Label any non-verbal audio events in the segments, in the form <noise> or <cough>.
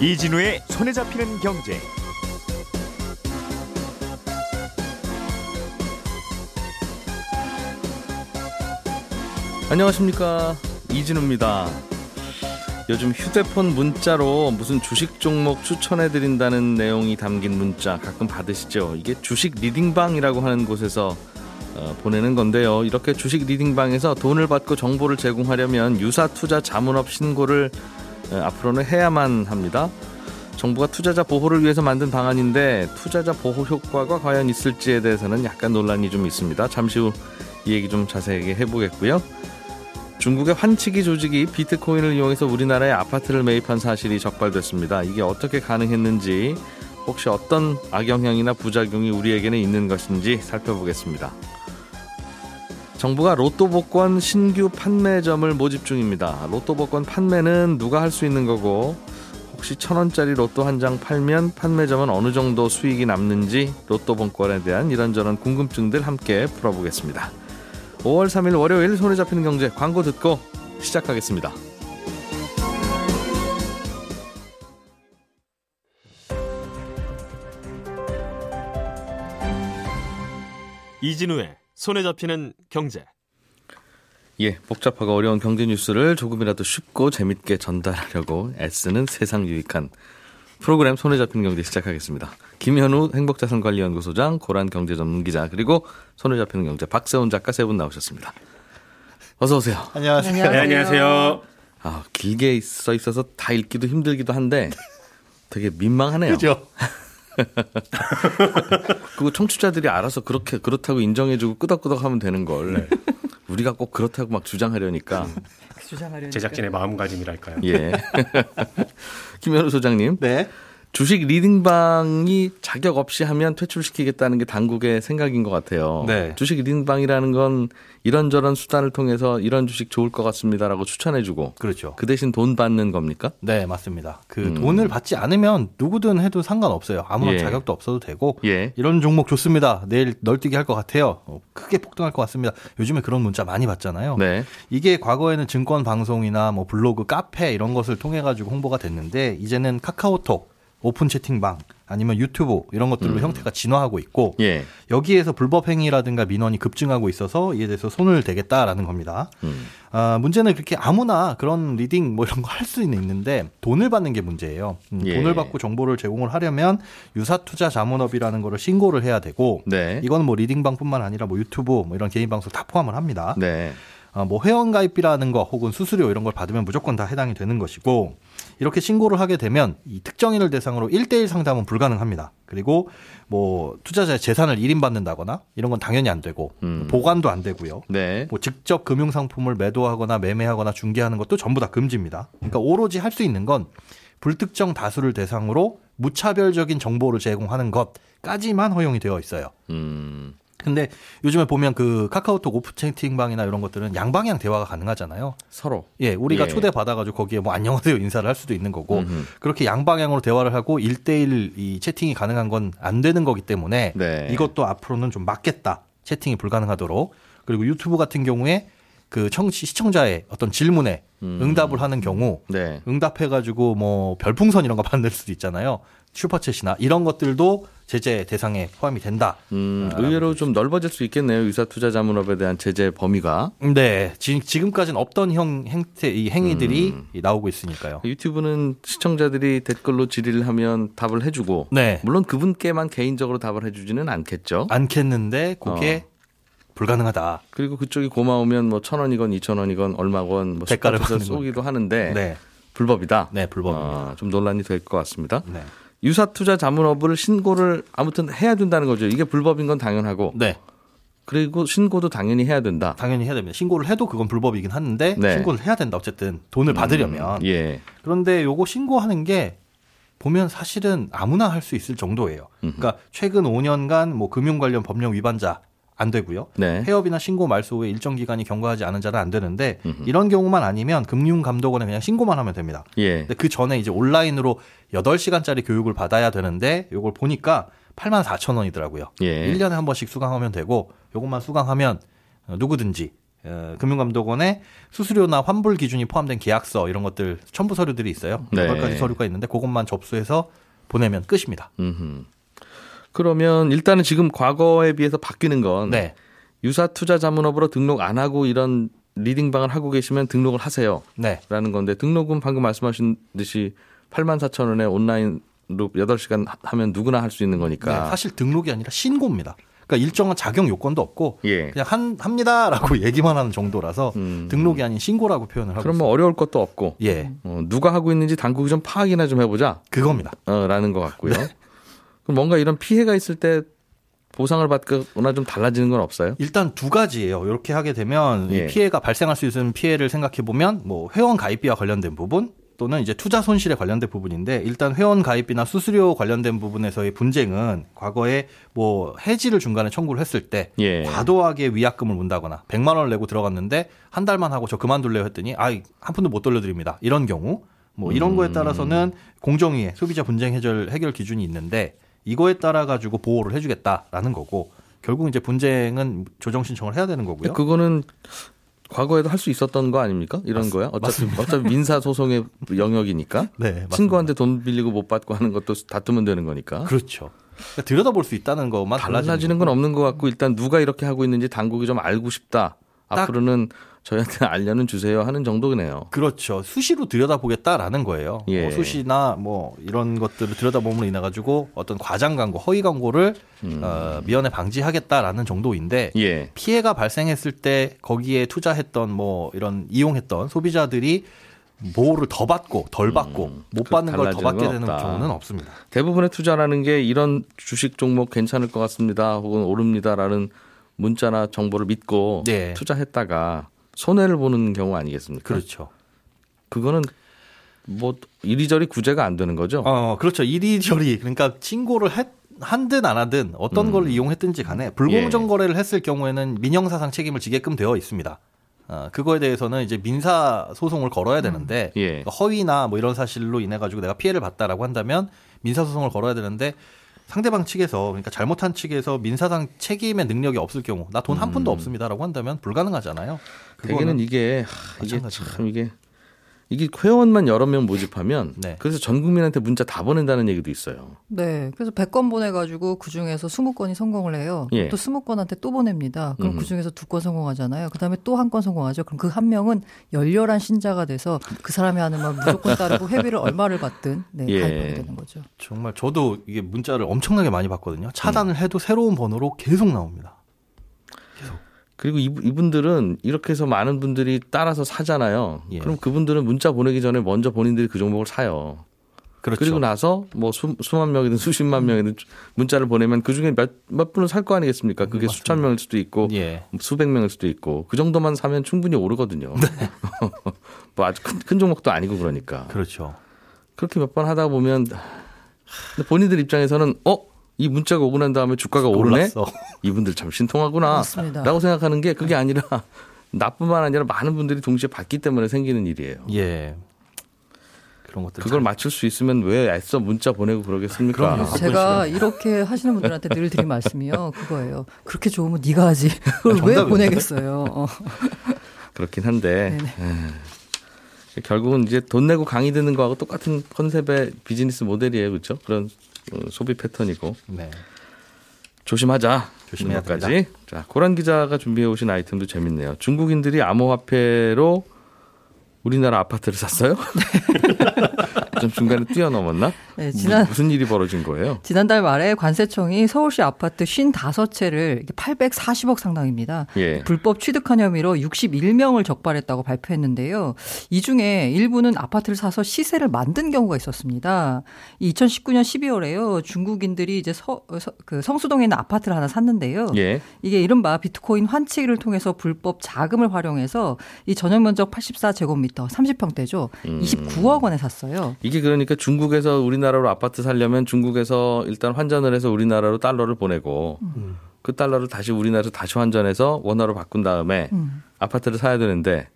이진우의 손에 잡히는 경제. 안녕하십니까 이진우입니다. 요즘 휴대폰 문자로 무슨 주식 종목 추천해 드린다는 내용이 담긴 문자 가끔 받으시죠? 이게 주식 리딩방이라고 하는 곳에서 어, 보내는 건데요. 이렇게 주식 리딩방에서 돈을 받고 정보를 제공하려면 유사 투자 자문업 신고를 어, 앞으로는 해야만 합니다. 정부가 투자자 보호를 위해서 만든 방안인데 투자자 보호 효과가 과연 있을지에 대해서는 약간 논란이 좀 있습니다. 잠시 후 이 얘기 좀 자세하게 해보겠고요. 중국의 환치기 조직이 비트코인을 이용해서 우리나라에 아파트를 매입한 사실이 적발됐습니다. 이게 어떻게 가능했는지 혹시 어떤 악영향이나 부작용이 우리에게는 있는 것인지 살펴보겠습니다. 정부가 로또 복권 신규 판매점을 모집 중입니다. 로또 복권 판매는 누가 할 수 있는 거고 혹시 천 원짜리 로또 한 장 팔면 판매점은 어느 정도 수익이 남는지 로또 복권에 대한 이런저런 궁금증들 함께 풀어보겠습니다. 5월 3일 월요일 손에 잡히는 경제 광고 듣고 시작하겠습니다. 이진우의 손에 잡히는 경제. 예, 복잡하고 어려운 경제 뉴스를 조금이라도 쉽고 재밌게 전달하려고 애쓰는 세상 유익한 프로그램 손에 잡히는 경제 시작하겠습니다. 김현우 행복자산관리연구소장, 고란 경제전문기자, 그리고 손에 잡히는 경제 박세훈 작가 세 분 나오셨습니다. 어서 오세요. 안녕하세요. 네, 안녕하세요. 아, 길게 써 있어서 다 읽기도 힘들기도 한데 되게 민망하네요. 그죠? <laughs> 그거 청취자들이 알아서 그렇게 그렇다고 인정해주고 끄덕끄덕 하면 되는 걸 네. 우리가 꼭 그렇다고 막 주장하려니까 제작진의 마음가짐이랄까요. 예 <laughs> 김현우 소장님 네. 주식 리딩방이 자격 없이 하면 퇴출시키겠다는 게 당국의 생각인 것 같아요. 네. 주식 리딩방이라는 건 이런저런 수단을 통해서 이런 주식 좋을 것 같습니다라고 추천해주고 그렇죠. 그 대신 돈 받는 겁니까? 네, 맞습니다. 그 돈을 받지 않으면 누구든 해도 상관없어요. 아무런 예. 자격도 없어도 되고 예. 이런 종목 좋습니다. 내일 널뛰기 할 것 같아요. 어, 크게 폭등할 것 같습니다. 요즘에 그런 문자 많이 받잖아요. 네. 이게 과거에는 증권 방송이나 뭐 블로그, 카페 이런 것을 통해 가지고 홍보가 됐는데 이제는 카카오톡, 오픈 채팅방 아니면 유튜브 이런 것들로 형태가 진화하고 있고 예. 여기에서 불법 행위라든가 민원이 급증하고 있어서 이에 대해서 손을 대겠다라는 겁니다. 음. 아, 문제는 그렇게 아무나 그런 리딩 뭐 이런 거 할 수는 있는데 돈을 받는 게 문제예요. 음, 예. 돈을 받고 정보를 제공을 하려면 유사 투자 자문업이라는 거를 신고를 해야 되고 네. 이거는 뭐 리딩방뿐만 아니라 뭐 유튜브 뭐 이런 개인 방송 다 포함을 합니다. 네. 어, 뭐 회원 가입비라는 거 혹은 수수료 이런 걸 받으면 무조건 다 해당이 되는 것이고 이렇게 신고를 하게 되면 이 특정인을 대상으로 1대1 상담은 불가능합니다. 그리고 뭐 투자자의 재산을 일인받는다거나 이런 건 당연히 안 되고 음. 보관도 안 되고요. 네. 뭐 직접 금융 상품을 매도하거나 매매하거나 중개하는 것도 전부 다 금지입니다. 그러니까 오로지 할 수 있는 건 불특정 다수를 대상으로 무차별적인 정보를 제공하는 것까지만 허용이 되어 있어요. 음. 근데 요즘에 보면 그 카카오톡 오프 채팅방이나 이런 것들은 양방향 대화가 가능하잖아요. 서로. 예, 우리가 예. 초대 받아가지고 거기에 뭐 안녕하세요 인사를 할 수도 있는 거고 음흠. 그렇게 양방향으로 대화를 하고 1대1 이 채팅이 가능한 건 안 되는 거기 때문에 네. 이것도 앞으로는 좀 막겠다. 채팅이 불가능하도록. 그리고 유튜브 같은 경우에 그 청취 시청자의 어떤 질문에 음. 응답을 하는 경우 네. 응답해가지고 뭐 별풍선 이런 거 받을 수도 있잖아요. 슈퍼챗이나 이런 것들도 제재 대상에 포함이 된다. 음, 의외로 좀 넓어질 수 있겠네요. 유사 투자 자문업에 대한 제재 범위가. 네, 지, 지금까지는 없던 형 행태 이 행위들이 음. 이 나오고 있으니까요. 유튜브는 시청자들이 댓글로 질의를 하면 답을 해주고, 네, 물론 그분께만 개인적으로 답을 해주지는 않겠죠. 않겠는데 그게 어. 불가능하다. 그리고 그쪽이 고마우면 뭐 천 원이건 이천 원이건 얼마건 뭐 대가를 쏘기도 하는데 네, 불법이다. 네, 불법입니다. 아, 좀 논란이 될 것 같습니다. 네, 유사 투자 자문업을 신고를 아무튼 해야 된다는 거죠. 이게 불법인 건 당연하고, 네, 그리고 신고도 당연히 해야 된다. 당연히 해야 됩니다. 신고를 해도 그건 불법이긴 한데 네. 신고를 해야 된다. 어쨌든 돈을 받으려면. 음, 예. 그런데 요거 신고하는 게 보면 사실은 아무나 할 수 있을 정도예요. 그러니까 최근 5년간 뭐 금융 관련 법령 위반자 안 되고요. 네. 폐업이나 신고 말소 후에 일정 기간이 경과하지 않은 자는 안 되는데 이런 경우만 아니면 금융감독원에 그냥 신고만 하면 됩니다. 예. 근데 그 전에 이제 온라인으로 8시간짜리 교육을 받아야 되는데 요걸 보니까 8만 4천 원이더라고요. 예. 1년에 한 번씩 수강하면 되고 요것만 수강하면 어, 누구든지 어, 금융감독원에 수수료나 환불 기준이 포함된 계약서 이런 것들 첨부 서류들이 있어요. 네. 여러 가지 서류가 있는데 그것만 접수해서 보내면 끝입니다. 음흠. 그러면 일단은 지금 과거에 비해서 바뀌는 건 네. 유사 투자 자문업으로 등록 안 하고 이런 리딩방을 하고 계시면 등록을 하세요. 네. 라는 건데 등록은 방금 말씀하신 듯이 8만 4천 원에 온라인으로 8시간 하면 누구나 할 수 있는 거니까. 네, 사실 등록이 아니라 신고입니다. 그러니까 일정한 자격 요건도 없고 예. 그냥 한 합니다라고 <laughs> 얘기만 하는 정도라서 음. 등록이 아닌 신고라고 표현을 하고 그럼 뭐 어려울 것도 없고. 예. 어, 누가 하고 있는지 당국이 좀 파악이나 좀 해보자. 그겁니다. 어, 라는 것 같고요. 네. 그럼 뭔가 이런 피해가 있을 때 보상을 받거나 좀 달라지는 건 없어요? 일단 두 가지예요. 이렇게 하게 되면 이 예. 피해가 발생할 수 있는 피해를 생각해 보면 뭐 회원 가입비와 관련된 부분 또는 이제 투자 손실에 관련된 부분인데 일단 회원 가입비나 수수료 관련된 부분에서의 분쟁은 과거에 뭐 해지를 중간에 청구를 했을 때 예. 과도하게 위약금을 문다거나 100만 원을 내고 들어갔는데 한 달만 하고 저 그만둘래요 했더니 아한 푼도 못 돌려드립니다. 이런 경우 뭐 이런 음. 거에 따라서는 공정위에 소비자 분쟁 해결 해결 기준이 있는데 이거에 따라 가지고 보호를 해주겠다라는 거고 결국 이제 분쟁은 조정 신청을 해야 되는 거고요. 그거는 과거에도 할 수 있었던 거 아닙니까? 이런 맞- 거야? 어차피, 어차피 민사 소송의 영역이니까. <laughs> 네, 맞습니다. 친구한테 돈 빌리고 못 받고 하는 것도 다투면 되는 거니까. 그렇죠. 그러니까 들여다볼 수 있다는 것만 달라지는 건 없는 것 같고 일단 누가 이렇게 하고 있는지 당국이 좀 알고 싶다. 딱- 앞으로는 저희한테 <laughs> 알려는 주세요 하는 정도네요. 그렇죠. 수시로 들여다보겠다라는 거예요. 예. 뭐 수시나 뭐 이런 것들을 들여다봄으로 인해 가지고 어떤 과장 광고, 허위 광고를 어, 미연에 방지하겠다라는 정도인데 음. 예. 피해가 발생했을 때 거기에 투자했던 뭐 이런 이용했던 소비자들이 보호를 더 받고 덜 받고 못그 받는 걸 더 받게 건 되는 없다. 경우는 없습니다. 대부분의 투자라는 게 이런 주식 종목 괜찮을 것 같습니다. 혹은 오릅니다라는 문자나 정보를 믿고 네. 투자했다가 손해를 보는 경우 아니겠습니까? 그렇죠. 그거는 뭐 이리저리 구제가 안 되는 거죠. 어, 그렇죠. 이리저리 그러니까 신고를 했, 한든 안 하든 어떤 음. 걸 이용했든지 간에 불공정 예. 거래를 했을 경우에는 민형사상 책임을 지게끔 되어 있습니다. 어, 그거에 대해서는 이제 민사 소송을 걸어야 되는데 예. 그러니까 허위나 뭐 이런 사실로 인해 가지고 내가 피해를 봤다라고 한다면 민사 소송을 걸어야 되는데 상대방 측에서 그러니까 잘못한 측에서 민사상 책임의 능력이 없을 경우 나 돈한 푼도 없습니다라고 한다면 불가능하잖아요. 대개는 이게 하, 이게. 참 이게 이게 회원만 여러 명 모집하면 네. 그래서 전 국민한테 문자 다 보낸다는 얘기도 있어요. 네. 그래서 100건 보내가지고 그 중에서 20건이 성공을 해요. 예. 또 20건한테 또 보냅니다. 그럼 음. 그 중에서 두 건 성공하잖아요. 그 다음에 또 한 건 성공하죠. 그럼 그 한 명은 열렬한 신자가 돼서 그 사람이 하는 말 무조건 따르고 회비를 얼마를 받든 네, 예. 가입하게 되는 거죠. 정말 저도 이게 문자를 엄청나게 많이 받거든요. 음. 차단을 해도 새로운 번호로 계속 나옵니다. 그리고 이, 이분들은 이렇게 해서 많은 분들이 따라서 사잖아요. 예. 그럼 그분들은 문자 보내기 전에 먼저 본인들이 그 종목을 사요. 그렇죠. 그리고 나서 뭐 수, 수만 명이든 수십만 명이든 문자를 보내면 그 중에 몇, 몇 분은 살 거 아니겠습니까? 그게 맞습니다. 수천 명일 수도 있고 예. 수백 명일 수도 있고 그 정도만 사면 충분히 오르거든요. 네. <laughs> 뭐 아주 큰, 큰 종목도 아니고 그러니까. 그렇죠. 그렇게 몇 번 하다 보면 본인들 입장에서는 어? 이 문자가 오고 난 다음에 주가가 오르네? <laughs> 이분들 참 신통하구나. 맞습니다. 라고 생각하는 게 그게 아니라 <laughs> 나뿐만 아니라 많은 분들이 동시에 받기 때문에 생기는 일이에요. 예. 그런 것들 그걸 맞출 수 있으면 왜 애써 문자 보내고 그러겠습니까? 그럼요. 제가 이렇게 하시는 분들한테 늘 드린 말씀이요. <laughs> 그거예요. 그렇게 좋으면 네가 하지. 그걸 왜 정답이네. 보내겠어요. 어. 그렇긴 한데. 에휴, 결국은 이제 돈 내고 강의 듣는 거하고 똑같은 컨셉의 비즈니스 모델이에요, 그렇죠? 그런 어, 소비 패턴이고 네. 조심하자. 조심해야 것까지. 자, 고란 기자가 준비해 오신 아이템도 재밌네요. 중국인들이 암호화폐로 우리나라 아파트를 샀어요? <laughs> 좀 중간에 뛰어넘었나? <laughs> 네, 무- 지난 무슨 일이 벌어진 거예요? 지난달 말에 관세청이 서울시 아파트 55채를 840억 상당입니다. 예. 불법 취득한 혐의로 61명을 적발했다고 발표했는데요. 이 중에 일부는 아파트를 사서 시세를 만든 경우가 있었습니다. 2019년 12월에요. 중국인들이 이제 서, 서- 그 성수동에 있는 아파트를 하나 샀는데요. 예. 이게 이른바 비트코인 환치기를 통해서 불법 자금을 활용해서 이 전용 면적 84제곱미터 30평대죠. 음. 29억 원에 샀어요. 이게 그러니까 중국에서 우리나라로 아파트 살려면 중국에서 일단 환전을 해서 우리나라로 달러를 보내고 음. 그 달러를 다시 우리나라에서 다시 환전해서 원화로 바꾼 다음에 음. 아파트를 사야 되는데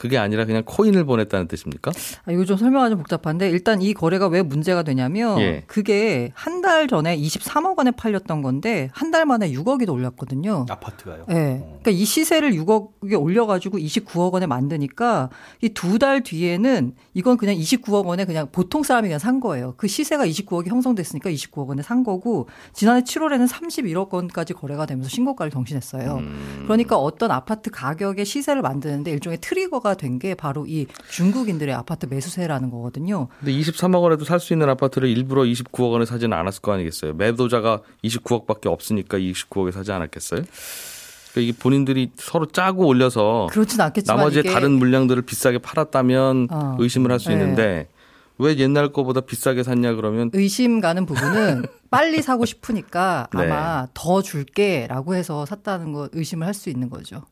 그게 아니라 그냥 코인을 보냈다는 뜻입니까? 아, 이거 좀 설명하기 좀 복잡한데 일단 이 거래가 왜 문제가 되냐면 예. 그게 한 달 전에 23억 원에 팔렸던 건데 한 달 만에 6억이 더 올랐거든요. 아파트가요. 네. 그러니까 이 시세를 6억에 올려가지고 29억 원에 만드니까 이 두 달 뒤에는 이건 그냥 29억 원에 그냥 보통 사람이 그냥 산 거예요. 그 시세가 29억이 형성됐으니까 29억 원에 산 거고 지난해 7월에는 31억 원까지 거래가 되면서 신고가를 경신했어요. 음. 그러니까 어떤 아파트 가격의 시세를 만드는데 일종의 트리거가 된 게 바로 이 중국인들의 아파트 매수세라는 거거든요. 근데 23억 원에도 살 수 있는 아파트를 일부러 29억 원에 사지는 않았을 거 아니겠어요. 매도자가 29억밖에 없으니까 29억에 사지 않았겠어요? 그러니까 이게 본인들이 서로 짜고 올려서 그렇진 않겠지만 나머지 다른 물량들을 비싸게 팔았다면 어. 의심을 할수 네. 있는데 왜 옛날 거보다 비싸게 샀냐 그러면 의심 가는 부분은 <laughs> 빨리 사고 싶으니까 네. 아마 더 줄게라고 해서 샀다는 거 의심을 할 수 있는 거죠.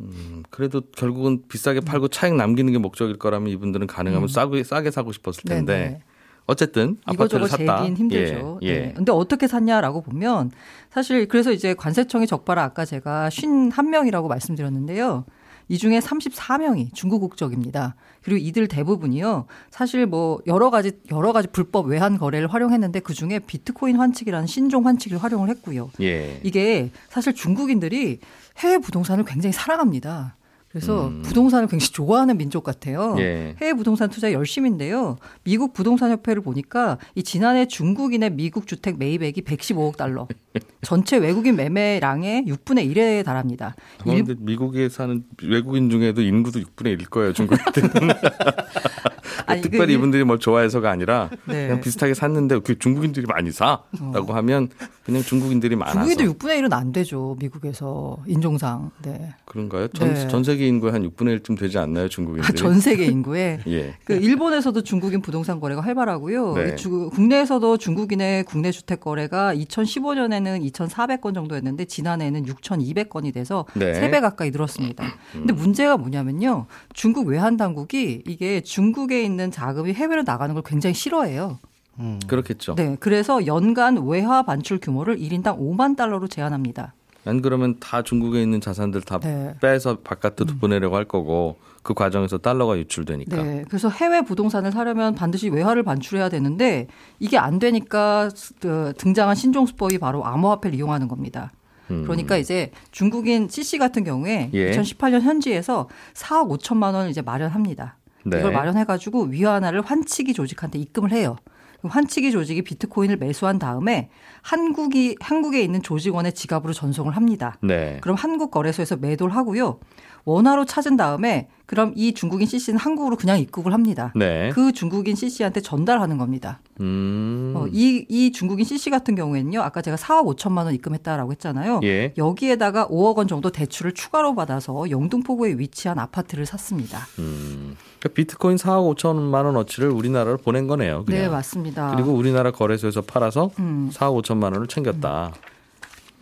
음, 그래도 결국은 비싸게 팔고 차익 남기는 게 목적일 거라면 이분들은 가능하면 싸게 싸게 사고 싶었을 텐데 음. 네네. 어쨌든 아파트를 샀다. 재긴 힘들죠. 예, 예. 네. 근데 어떻게 샀냐라고 보면 사실 그래서 이제 관세청의 적발을 아까 제가 51명이라고 말씀드렸는데요. 이 중에 34명이 중국 국적입니다. 그리고 이들 대부분이요. 사실 뭐 여러 가지 여러 가지 불법 외환 거래를 활용했는데 그 중에 비트코인 환칙이라는 신종 환칙을 활용을 했고요. 예. 이게 사실 중국인들이 해외 부동산을 굉장히 사랑합니다. 그래서 음. 부동산을 굉장히 좋아하는 민족 같아요. 예. 해외 부동산 투자 열심인데요. 미국 부동산 협회를 보니까 이 지난해 중국인의 미국 주택 매입액이 115억 달러. <laughs> 전체 외국인 매매량의 6분의 1에 달합니다. 아마 일- 미국에 사는 외국인 중에도 인구도 6분의 1일 거예요, 중국인들은. <laughs> 아니, 그 특별히 일- 이분들이 뭘 좋아해서가 아니라 네. 그냥 비슷하게 샀는데 그 중국인들이 많이 사라고 하면 그냥 중국인들이 많아서 중국인도 6분의 1은 안 되죠. 미국에서 인종상. 네. 그런가요? 전, 네. 전 세계 인구의 한 6분의 1쯤 되지 않나요, 아, 중국인들이? 전 세계 인구에 <laughs> 예. 그 일본에서도 중국인 부동산 거래가 활발하고요. 네. 이 주- 국내에서도 중국인의 국내 주택 거래가 2015년에는 2,400건 정도였는데 지난해에는 6,200건이 돼서 네. 세배 가까이 늘었습니다. 근데 문제가 뭐냐면요. 중국 외환 당국이 이게 중국에 있는 자금이 해외로 나가는 걸 굉장히 싫어해요. 음. 그렇겠죠. 네. 그래서 연간 외화 반출 규모를 1인당 5만 달러로 제한합니다. 안 그러면 다 중국에 있는 자산들 다 네. 빼서 바깥으로 보내려고 할 거고 그 과정에서 달러가 유출되니까. 네. 그래서 해외 부동산을 사려면 반드시 외화를 반출해야 되는데 이게 안 되니까 그 등장한 신종 수법이 바로 암호화폐를 이용하는 겁니다. 음. 그러니까 이제 중국인 CC 같은 경우에 예. 2018년 현지에서 4억 5천만 원을 이제 마련합니다. 네. 이걸 마련해가지고 위안화를 환치기 조직한테 입금을 해요. 그럼 환치기 조직이 비트코인을 매수한 다음에 한국이 한국에 있는 조직원의 지갑으로 전송을 합니다. 네. 그럼 한국 거래소에서 매도를 하고요. 원화로 찾은 다음에 그럼 이 중국인 CC는 한국으로 그냥 입국을 합니다. 네. 그 중국인 CC한테 전달하는 겁니다. 음. 어, 이, 이 중국인 CC 같은 경우에는요, 아까 제가 4억 5천만 원 입금했다라고 했잖아요. 예. 여기에다가 5억 원 정도 대출을 추가로 받아서 영등포구에 위치한 아파트를 샀습니다. 음. 그러니까 비트코인 4억 5천만 원 어치를 우리나라로 보낸 거네요. 그냥. 네, 맞습니다. 그리고 우리나라 거래소에서 팔아서 음, 4억 5천만 원을 챙겼다.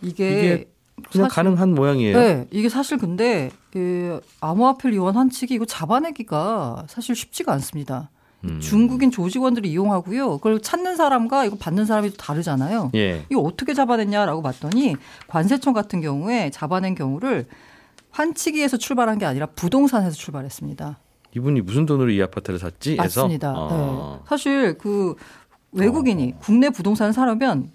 이게, 이게 그냥 사실- 가능한 모양이에요. 네, 이게 사실 근데 그 암호화폐를 이용한 환치기 이거 잡아내기가 사실 쉽지가 않습니다. 음. 중국인 조직원들이 이용하고요. 그걸 찾는 사람과 이거 받는 사람이 또 다르잖아요. 예. 이거 어떻게 잡아냈냐라고 봤더니 관세청 같은 경우에 잡아낸 경우를 환치기에서 출발한 게 아니라 부동산에서 출발했습니다. 이분이 무슨 돈으로 이 아파트를 샀지? 맞습니다. 어. 네. 사실 그 외국인이 국내 부동산을 사려면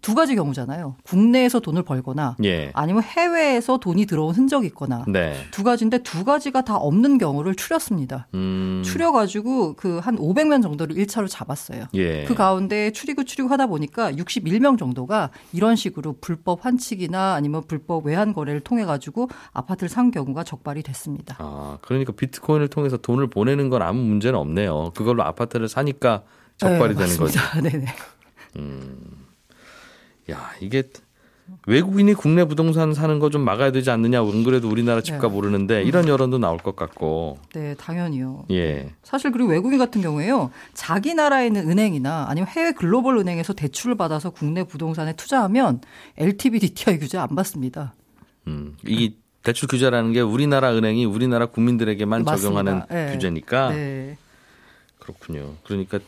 두 가지 경우잖아요. 국내에서 돈을 벌거나 예. 아니면 해외에서 돈이 들어온 흔적이 있거나 네. 두 가지인데 두 가지가 다 없는 경우를 추렸습니다. 음. 추려가지고 그 한 500명 정도를 1차로 잡았어요. 예. 그 가운데 추리고 추리고 하다 보니까 61명 정도가 이런 식으로 불법 환칙이나 아니면 불법 외환 거래를 통해 가지고 아파트를 산 경우가 적발이 됐습니다. 아, 그러니까 비트코인을 통해서 돈을 보내는 건 아무 문제는 없네요. 그걸로 아파트를 사니까 적발이 네, 되는 거죠. <laughs> 네네. 야, 이게 외국인이 국내 부동산 사는 거 좀 막아야 되지 않느냐. 안 그래도 우리나라 집값 네. 오르는데 이런 여론도 나올 것 같고. 네, 당연히요. 예. 사실 그리고 외국인 같은 경우에요. 자기 나라에 있는 은행이나 아니면 해외 글로벌 은행에서 대출을 받아서 국내 부동산에 투자하면 LTV, DTI 규제 안 받습니다. 음. 이 대출 규제라는 게 우리나라 은행이 우리나라 국민들에게만 맞습니다. 적용하는 네. 규제니까 네. 그렇군요. 그러니까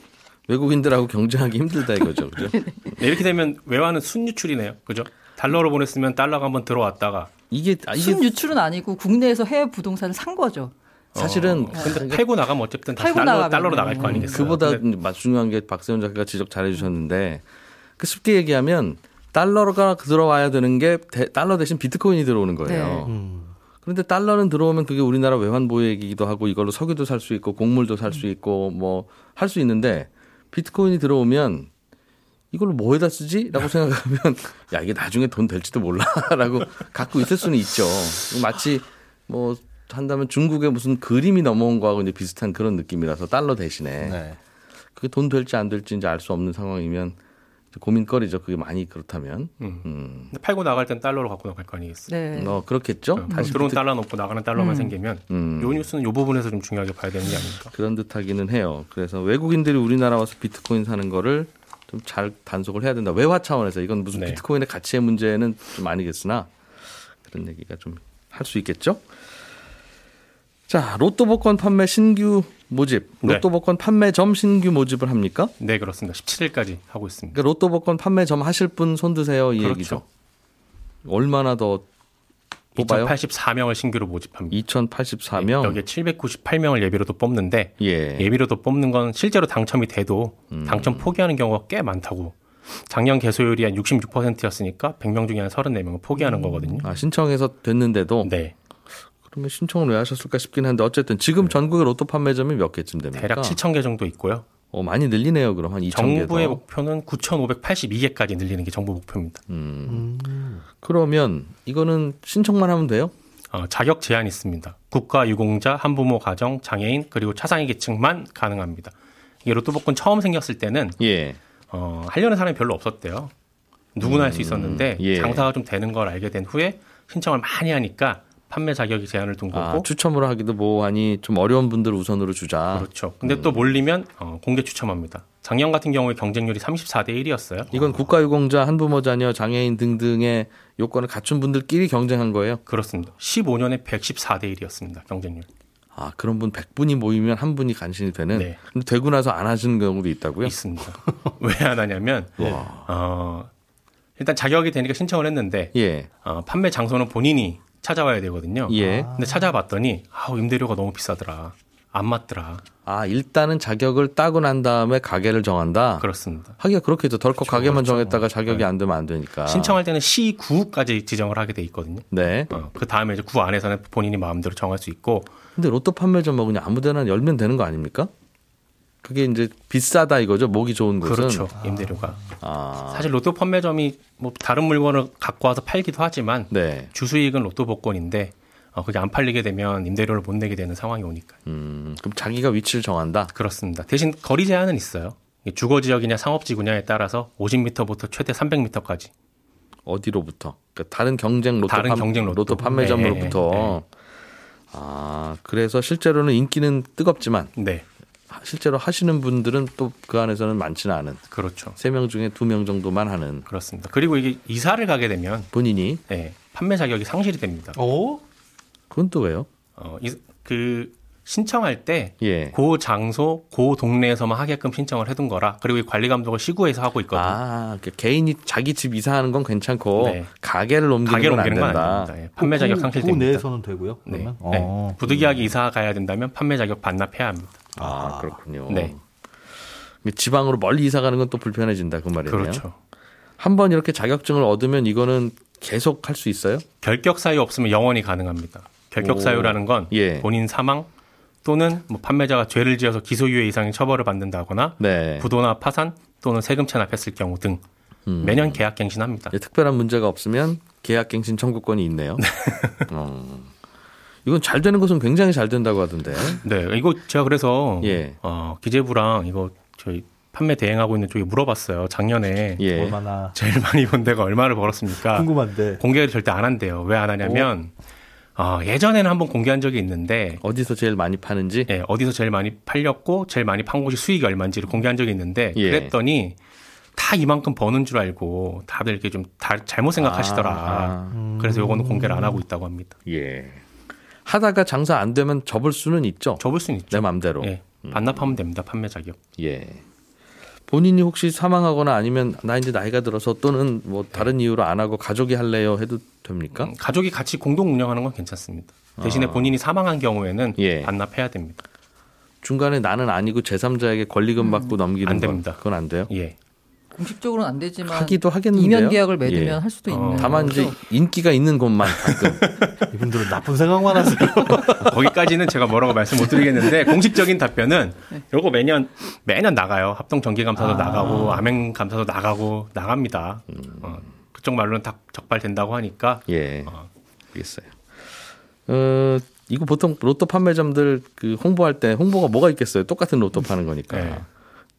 외국인들하고 경쟁하기 힘들다 이거죠. 그죠? <laughs> 네, 이렇게 되면 외화는 순유출이네요. 그죠? 달러로 보냈으면 달러가 한번 들어왔다가 이게 아, 이게 순 유출은 아니고 국내에서 해외 부동산을 산 거죠. 사실은 어, 근데 팔고 나가면 어쨌든 다시 팔고 달러, 나가면. 달러로 나갈 거 아니겠어요? 그보다 근데 맛 중요한 게 박세훈 작가가 지적 잘해 주셨는데 그 쉽게 얘기하면 달러가 들어와야 되는 게 대- 달러 대신 비트코인이 들어오는 거예요. 네. 음. 그런데 달러는 들어오면 그게 우리나라 외환 보유이기도 하고 이걸로 석유도 살 수 있고 곡물도 살 수 있고 뭐 할 수 있는데 비트코인이 들어오면 이걸로 뭐에다 쓰지?라고 <laughs> 생각하면 야 이게 나중에 돈 될지도 몰라 라고 <laughs> 갖고 있을 수는 있죠. 마치 뭐 한다면 중국에 무슨 그림이 넘어온 거하고 이제 비슷한 그런 느낌이라서 달러 대신에 네. 그게 돈 될지 안 될지 이제 알 수 없는 상황이면 고민거리죠. 그게 많이 그렇다면 음. 음. 팔고 나갈 땐 달러로 갖고 나갈 거 아니겠어요? 네. 어 그렇겠죠. 다시 들어온 달러 놓고 나가는 달러만 생기면 음. 요 뉴스는 요 부분에서 좀 중요하게 봐야 되는 게 아닐까. 그런 듯하기는 해요. 그래서 외국인들이 우리나라 와서 비트코인 사는 거를 좀 잘 단속을 해야 된다. 외화 차원에서 이건 무슨 네. 비트코인의 가치의 문제는 좀 아니겠으나 그런 얘기가 좀 할 수 있겠죠. 자, 로또 복권 판매 신규 모집, 네. 로또 복권 판매점 신규 모집을 합니까? 네 그렇습니다. 17일까지 하고 있습니다. 그러니까 로또 복권 판매점 하실 분 손 드세요 이 그렇죠. 얘기죠. 얼마나 더 뽑아요? 2,084명을 신규로 모집합니다. 2,084명. 여기에 798명을 예비로도 뽑는데 예. 예비로도 뽑는 건 실제로 당첨이 돼도 음. 당첨 포기하는 경우가 꽤 많다고. 작년 개소율이 한 66%였으니까 100명 중에 한 34명은 포기하는 거거든요. 아, 신청해서 됐는데도 네. 그러면 신청을 왜 하셨을까 싶긴 한데 어쨌든 지금 전국의 로또 판매점이 몇 개쯤 됩니까? 대략 7천 개 정도 있고요. 어, 많이 늘리네요. 그럼 한 2천 개 정부의 더. 목표는 9,582개까지 늘리는 게 정부 목표입니다. 음. 그러면 이거는 신청만 하면 돼요? 어, 자격 제한이 있습니다. 국가 유공자, 한부모 가정, 장애인 그리고 차상위 계층만 가능합니다. 이게 로또 복권 처음 생겼을 때는 예. 어, 하려는 사람이 별로 없었대요. 누구나 할수 있었는데 예. 장사가 좀 되는 걸 알게 된 후에 신청을 많이 하니까 판매 자격이 제한을 둔 거고 아, 추첨으로 하기도 뭐하니 좀 어려운 분들 우선으로 주자. 그렇죠. 근데 음. 또 몰리면 어, 공개 추첨합니다. 작년 같은 경우에 경쟁률이 34대 1이었어요. 이건 국가유공자, 한부모 자녀, 장애인 등등의 요건을 갖춘 분들끼리 경쟁한 거예요. 그렇습니다. 15년에 114대 1이었습니다. 경쟁률. 아, 그런 분 100분이 모이면 한 분이 간신이 되는. 네. 근데 되고 나서 안 하시는 경우도 있다고요? 있습니다. <laughs> 왜 안 하냐면 어, 일단 자격이 되니까 신청을 했는데 예. 어, 판매 장소는 본인이 찾아와야 되거든요. 예. 근데 찾아봤더니 아우 임대료가 너무 비싸더라. 안 맞더라. 아, 일단은 자격을 따고 난 다음에 가게를 정한다. 그렇습니다. 하기가 그렇겠죠. 덜컥 가게만 그렇죠. 정했다가 자격이 안 되면 안 되니까. 신청할 때는 시 구까지 지정을 하게 돼 있거든요. 네. 어, 그 다음에 이제 구 안에서는 본인이 마음대로 정할 수 있고 근데 로또 판매점 뭐 그냥 아무데나 열면 되는 거 아닙니까? 그게 이제 비싸다 이거죠. 목이 좋은 곳은. 그렇죠. 임대료가. 아. 사실 로또 판매점이 뭐 다른 물건을 갖고 와서 팔기도 하지만 네. 주수익은 로또 복권인데 어, 그게 안 팔리게 되면 임대료를 못 내게 되는 상황이 오니까. 음, 그럼 자기가 위치를 정한다. 그렇습니다. 대신 거리 제한은 있어요. 주거 지역이냐 상업 지구냐에 따라서 50m부터 최대 300m까지. 어디로부터? 그러니까 다른 경쟁 로또, 다른 판, 경쟁 로또. 판매점으로부터. 네, 네, 아, 그래서 실제로는 인기는 뜨겁지만 네, 실제로 하시는 분들은 또 그 안에서는 많지는 않은 그렇죠. 세 명 중에 두 명 정도만 하는 그렇습니다. 그리고 이게 이사를 가게 되면 본인이 예, 판매 자격이 상실이 됩니다. 오? 그건 또 왜요? 어, 이, 그 신청할 때 예. 그 장소, 그 동네에서만 하게끔 신청을 해둔 거라. 그리고 이 관리 감독을 시구에서 하고 있거든요. 아, 그 개인이 자기 집 이사하는 건 괜찮고 네. 가게를 옮기는 가게를 옮기는 건 된다. 안 됩니다. 예, 판매 자격 상실됩니다. 내에서는 되고요. 네. 그러면. 네. 어. 부득이하게 이사 가야 된다면 판매 자격 반납해야 합니다. 아, 그렇군요. 네. 지방으로 멀리 이사 가는 건 또 불편해진다 그 말이네요. 그렇죠. 한번 이렇게 자격증을 얻으면 이거는 계속 할 수 있어요? 결격 사유 없으면 영원히 가능합니다. 결격 오. 사유라는 건 예. 본인 사망 또는 뭐 판매자가 죄를 지어서 기소유예 이상의 처벌을 받는다거나 네. 부도나 파산 또는 세금 체납했을 경우 등 음. 매년 계약 갱신합니다. 예, 특별한 문제가 없으면 계약갱신 청구권이 있네요. 어. <laughs> 이건 잘 되는 것은 굉장히 잘 된다고 하던데. 네, 이거 제가 그래서 예. 어, 기재부랑 이거 저희 판매 대행하고 있는 쪽에 물어봤어요. 작년에 예. 얼마나 제일 많이 번 데가 얼마를 벌었습니까? 궁금한데. 공개를 절대 안 한대요. 왜 안 하냐면 어, 예전에는 한번 공개한 적이 있는데 어디서 제일 많이 파는지? 예, 어디서 제일 많이 팔렸고 제일 많이 판 곳이 수익이 얼마인지를 공개한 적이 있는데 예. 그랬더니 다 이만큼 버는 줄 알고 다들 이렇게 좀 다, 잘못 생각하시더라. 아, 그래서 요거는 공개를 안 하고 있다고 합니다. 예. 하다가 장사 안 되면 접을 수는 있죠. 접을 수는 있죠. 내 맘대로. 예, 반납하면 됩니다. 판매 자격. 예. 본인이 혹시 사망하거나 아니면 나 이제 나이가 들어서 또는 뭐 다른 이유로 안 하고 가족이 할래요 해도 됩니까? 음, 가족이 같이 공동 운영하는 건 괜찮습니다. 대신에 아. 본인이 사망한 경우에는 예. 반납해야 됩니다. 중간에 나는 아니고 제3자에게 권리금 받고 넘기는 안건 됩니다. 그건 안 돼요. 예. 공식적으로는 안 되지만 하기도 하겠는데요. 이면 계약을 맺으면 예. 할 수도 어, 있는. 다만 이제 거죠. 인기가 있는 곳만 가끔 <laughs> 이분들은 나쁜 생각만 하세요. <laughs> 거기까지는 제가 뭐라고 말씀 못 드리겠는데 공식적인 답변은 네. 요거 매년 매년 나가요. 합동 정기 감사도 아. 나가고 암행 감사도 나가고 나갑니다. 어, 그쪽 말로는 다 적발된다고 하니까 예 어. 알겠어요. 어 이거 보통 로또 판매점들 그 홍보할 때 홍보가 뭐가 있겠어요? 똑같은 로또 파는 거니까. 네.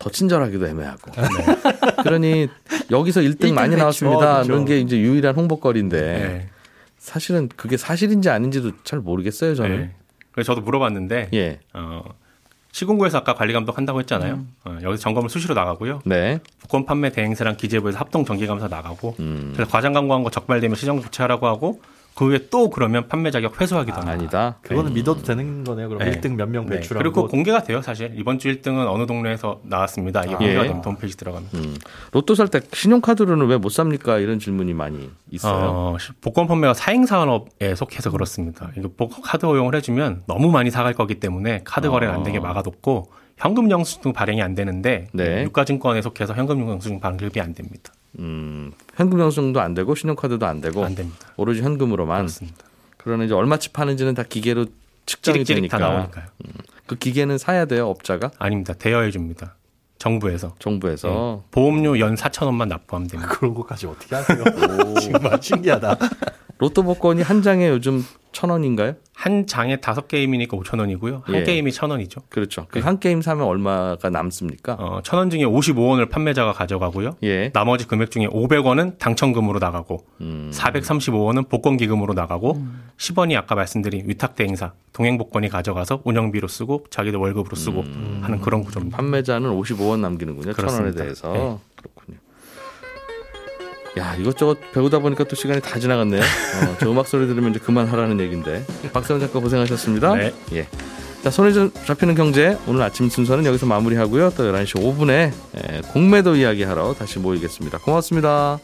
더 친절하기도 애매하고. 그러니 여기서 1등 일등 많이 배출. 나왔습니다. 어, 그렇죠. 이런 게 이제 유일한 홍보거리인데 네. 사실은 그게 사실인지 아닌지도 잘 모르겠어요, 저는. 네. 그래서 저도 물어봤는데 예. 어, 시군구에서 아까 관리 감독 한다고 했잖아요. 어, 여기서 점검을 수시로 나가고요. 네. 복권 판매 대행사랑 기재부에서 합동 정기 감사 나가고 음. 그래서 과장 광고한 거 적발되면 시정 조치하라고 하고 그 후에 또 그러면 판매 자격 회수하기도 합니다. 아니다. 그거는 믿어도 되는 거네요. 그럼 네. 1등 몇명 네. 배출하고 그리고 공개가 돼요, 사실. 이번 주 1등은 어느 동네에서 나왔습니다. 이게 아. 공개가 예. 됩니다. 홈페이지 들어가면. 음. 로또 살 때 신용카드로는 왜 못 삽니까? 이런 질문이 많이 있어요. 어, 복권 판매가 사행 산업에 속해서 그렇습니다. 이거 복- 카드 허용을 해주면 너무 많이 사갈 거기 때문에 카드 거래는 안 되게 막아뒀고 현금 영수증 발행이 안 되는데 네. 유가증권에 속해서 현금 영수증 발급이 안 됩니다. 음, 현금 영수증도 안 되고 신용카드도 안 되고 안 됩니다. 오로지 현금으로만. 그렇습니다. 그러나 이제 얼마치 파는지는 다 기계로 측정이 찌릿찌릿 다 되니까. 나오니까요. 그 기계는 사야 돼요, 업자가? 아닙니다. 대여해 줍니다. 정부에서. 정부에서. 네. 보험료 연 4천 원만 납부하면 됩니다. 그런 것까지 어떻게 하세요? <laughs> 정말 신기하다. 로또 복권이 한 장에 요즘 천 원인가요? 한 장에 다섯 게임이니까 5천 원이고요. 한 예. 게임이 천 원이죠. 그렇죠. 그 한 게임 사면 얼마가 남습니까? 어, 천원 중에 55원을 판매자가 가져가고요. 예. 나머지 금액 중에 500원은 당첨금으로 나가고 음. 435원은 복권 기금으로 나가고 10원이 아까 말씀드린 위탁 대행사 동행 복권이 가져가서 운영비로 쓰고 자기들 월급으로 쓰고 하는 그런 구조입니다. 판매자는 55원 남기는군요. 천 원에 그렇습니다. 대해서. 네. 그렇군요. 야, 이것저것 배우다 보니까 또 시간이 다 지나갔네요. 어, 저 음악 소리 들으면 이제 그만하라는 얘기인데. 박세원 작가 고생하셨습니다. 네. 예. 자, 손에 좀 잡히는 경제 오늘 아침 순서는 여기서 마무리하고요. 또 11시 5분에 공매도 이야기하러 다시 모이겠습니다. 고맙습니다.